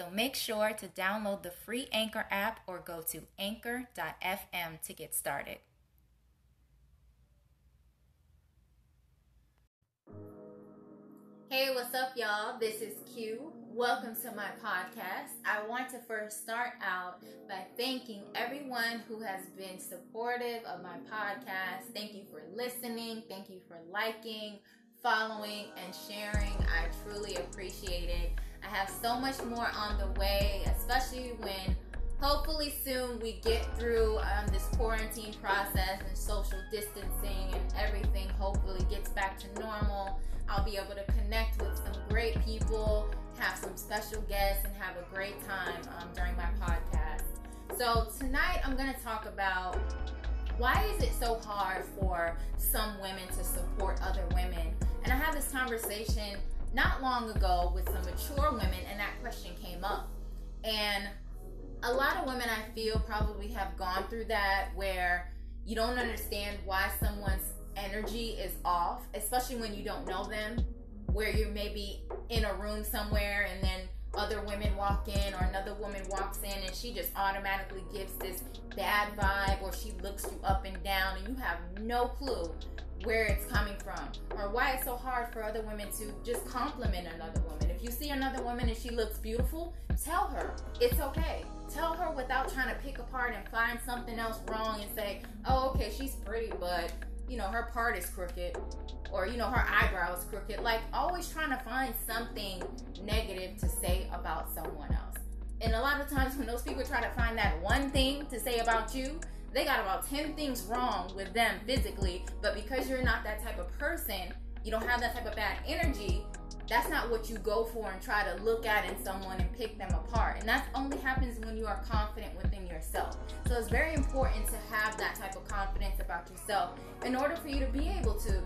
So make sure to download the free Anchor app or go to anchor.fm to get started. Hey, what's up, y'all? This is Q. Welcome to my podcast. I want to first start out by thanking everyone who has been supportive of my podcast. Thank you for listening. Thank you for liking, following, and sharing. I truly appreciate it. I have so much more on the way, especially when hopefully soon we get through um, this quarantine process and social distancing and everything hopefully gets back to normal. I'll be able to connect with some great people, have some special guests, and have a great time um, during my podcast. So, tonight I'm going to talk about why is it so hard for some women to support other women? And I have this conversation not long ago with some mature women, and that question came up. And a lot of women, I feel, probably have gone through that where you don't understand why someone's energy is off, especially when you don't know them, where you're maybe in a room somewhere and then other women walk in or another woman walks in and she just automatically gives this bad vibe or she looks you up and down and you have no clue where it's coming from or why it's so hard for other women to just compliment another woman. If you see another woman and she looks beautiful, tell her it's okay. Tell her without trying to pick apart and find something else wrong and say, oh, okay, she's pretty, but you know, her part is crooked or you know, her eyebrow is crooked. Like always trying to find something negative to say about someone else. And a lot of times when those people try to find that one thing to say about you, they got about 10 things wrong with them physically, but because you're not that type of person, you don't have that type of bad energy, that's not what you go for and try to look at in someone and pick them apart. And that only happens when you are confident within yourself. So it's very important to have that type of confidence about yourself in order for you to be able to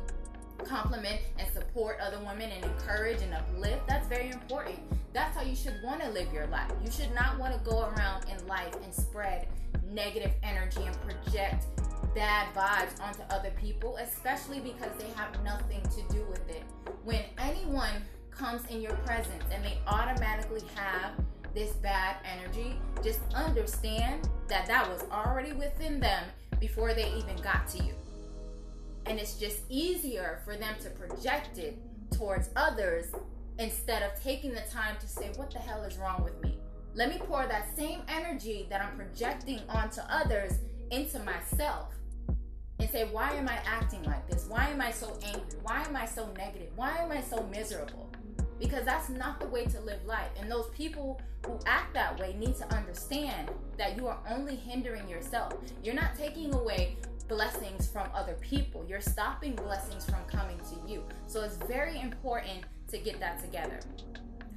compliment and support other women and encourage and uplift. That's very important. That's how you should want to live your life. You should not want to go around in life and spread negative energy and project bad vibes onto other people, especially because they have nothing to do with it. When anyone comes in your presence and they automatically have this bad energy, just understand that that was already within them before they even got to you. And it's just easier for them to project it towards others instead of taking the time to say, What the hell is wrong with me? Let me pour that same energy that I'm projecting onto others into myself and say, why am I acting like this? Why am I so angry? Why am I so negative? Why am I so miserable? Because that's not the way to live life. And those people who act that way need to understand that you are only hindering yourself. You're not taking away blessings from other people, you're stopping blessings from coming to you. So it's very important to get that together.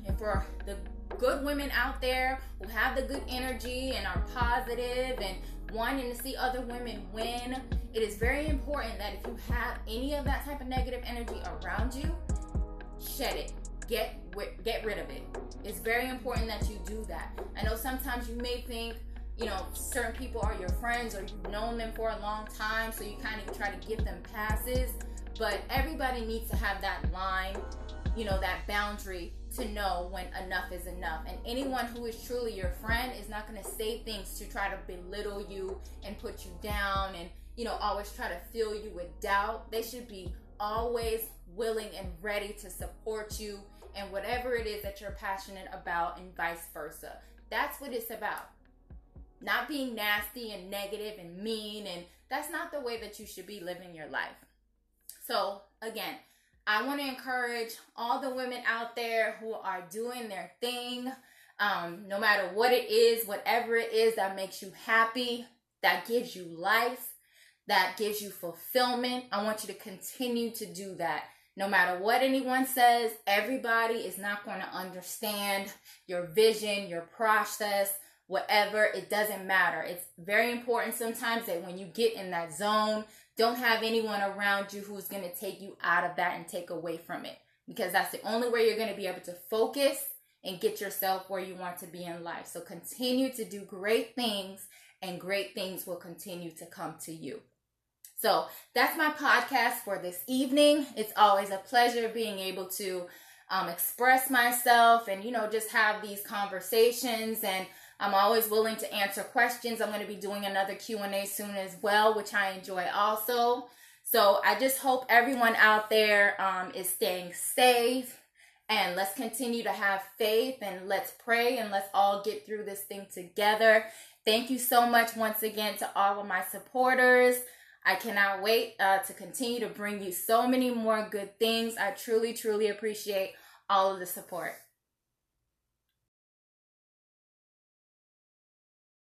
And for the good women out there who have the good energy and are positive and wanting to see other women win, it is very important that if you have any of that type of negative energy around you, shed it. Get get rid of it. It's very important that you do that. I know sometimes you may think, you know, certain people are your friends or you've known them for a long time, so you kind of try to give them passes. But everybody needs to have that line, you know, that boundary to know when enough is enough. And anyone who is truly your friend is not going to say things to try to belittle you and put you down and, you know, always try to fill you with doubt. They should be always willing and ready to support you and whatever it is that you're passionate about and vice versa. That's what it's about. Not being nasty and negative and mean and that's not the way that you should be living your life. So, again, I want to encourage all the women out there who are doing their thing, um, no matter what it is, whatever it is that makes you happy, that gives you life, that gives you fulfillment. I want you to continue to do that. no matter what anyone says, everybody is not going to understand your vision, your process, whatever. It doesn't matter. It's very important sometimes that when you get in that zone, don't have anyone around you who's going to take you out of that and take away from it because that's the only way you're going to be able to focus and get yourself where you want to be in life. So continue to do great things and great things will continue to come to you. So that's my podcast for this evening. It's always a pleasure being able to um, express myself and, you know, just have these conversations and I'm always willing to answer questions. I'm going to be doing another Q&A soon as well, which I enjoy also. So I just hope everyone out there um, is staying safe and let's continue to have faith and let's pray and let's all get through this thing together. Thank you so much once again to all of my supporters. I cannot wait uh, to continue to bring you so many more good things. I truly, truly appreciate all of the support.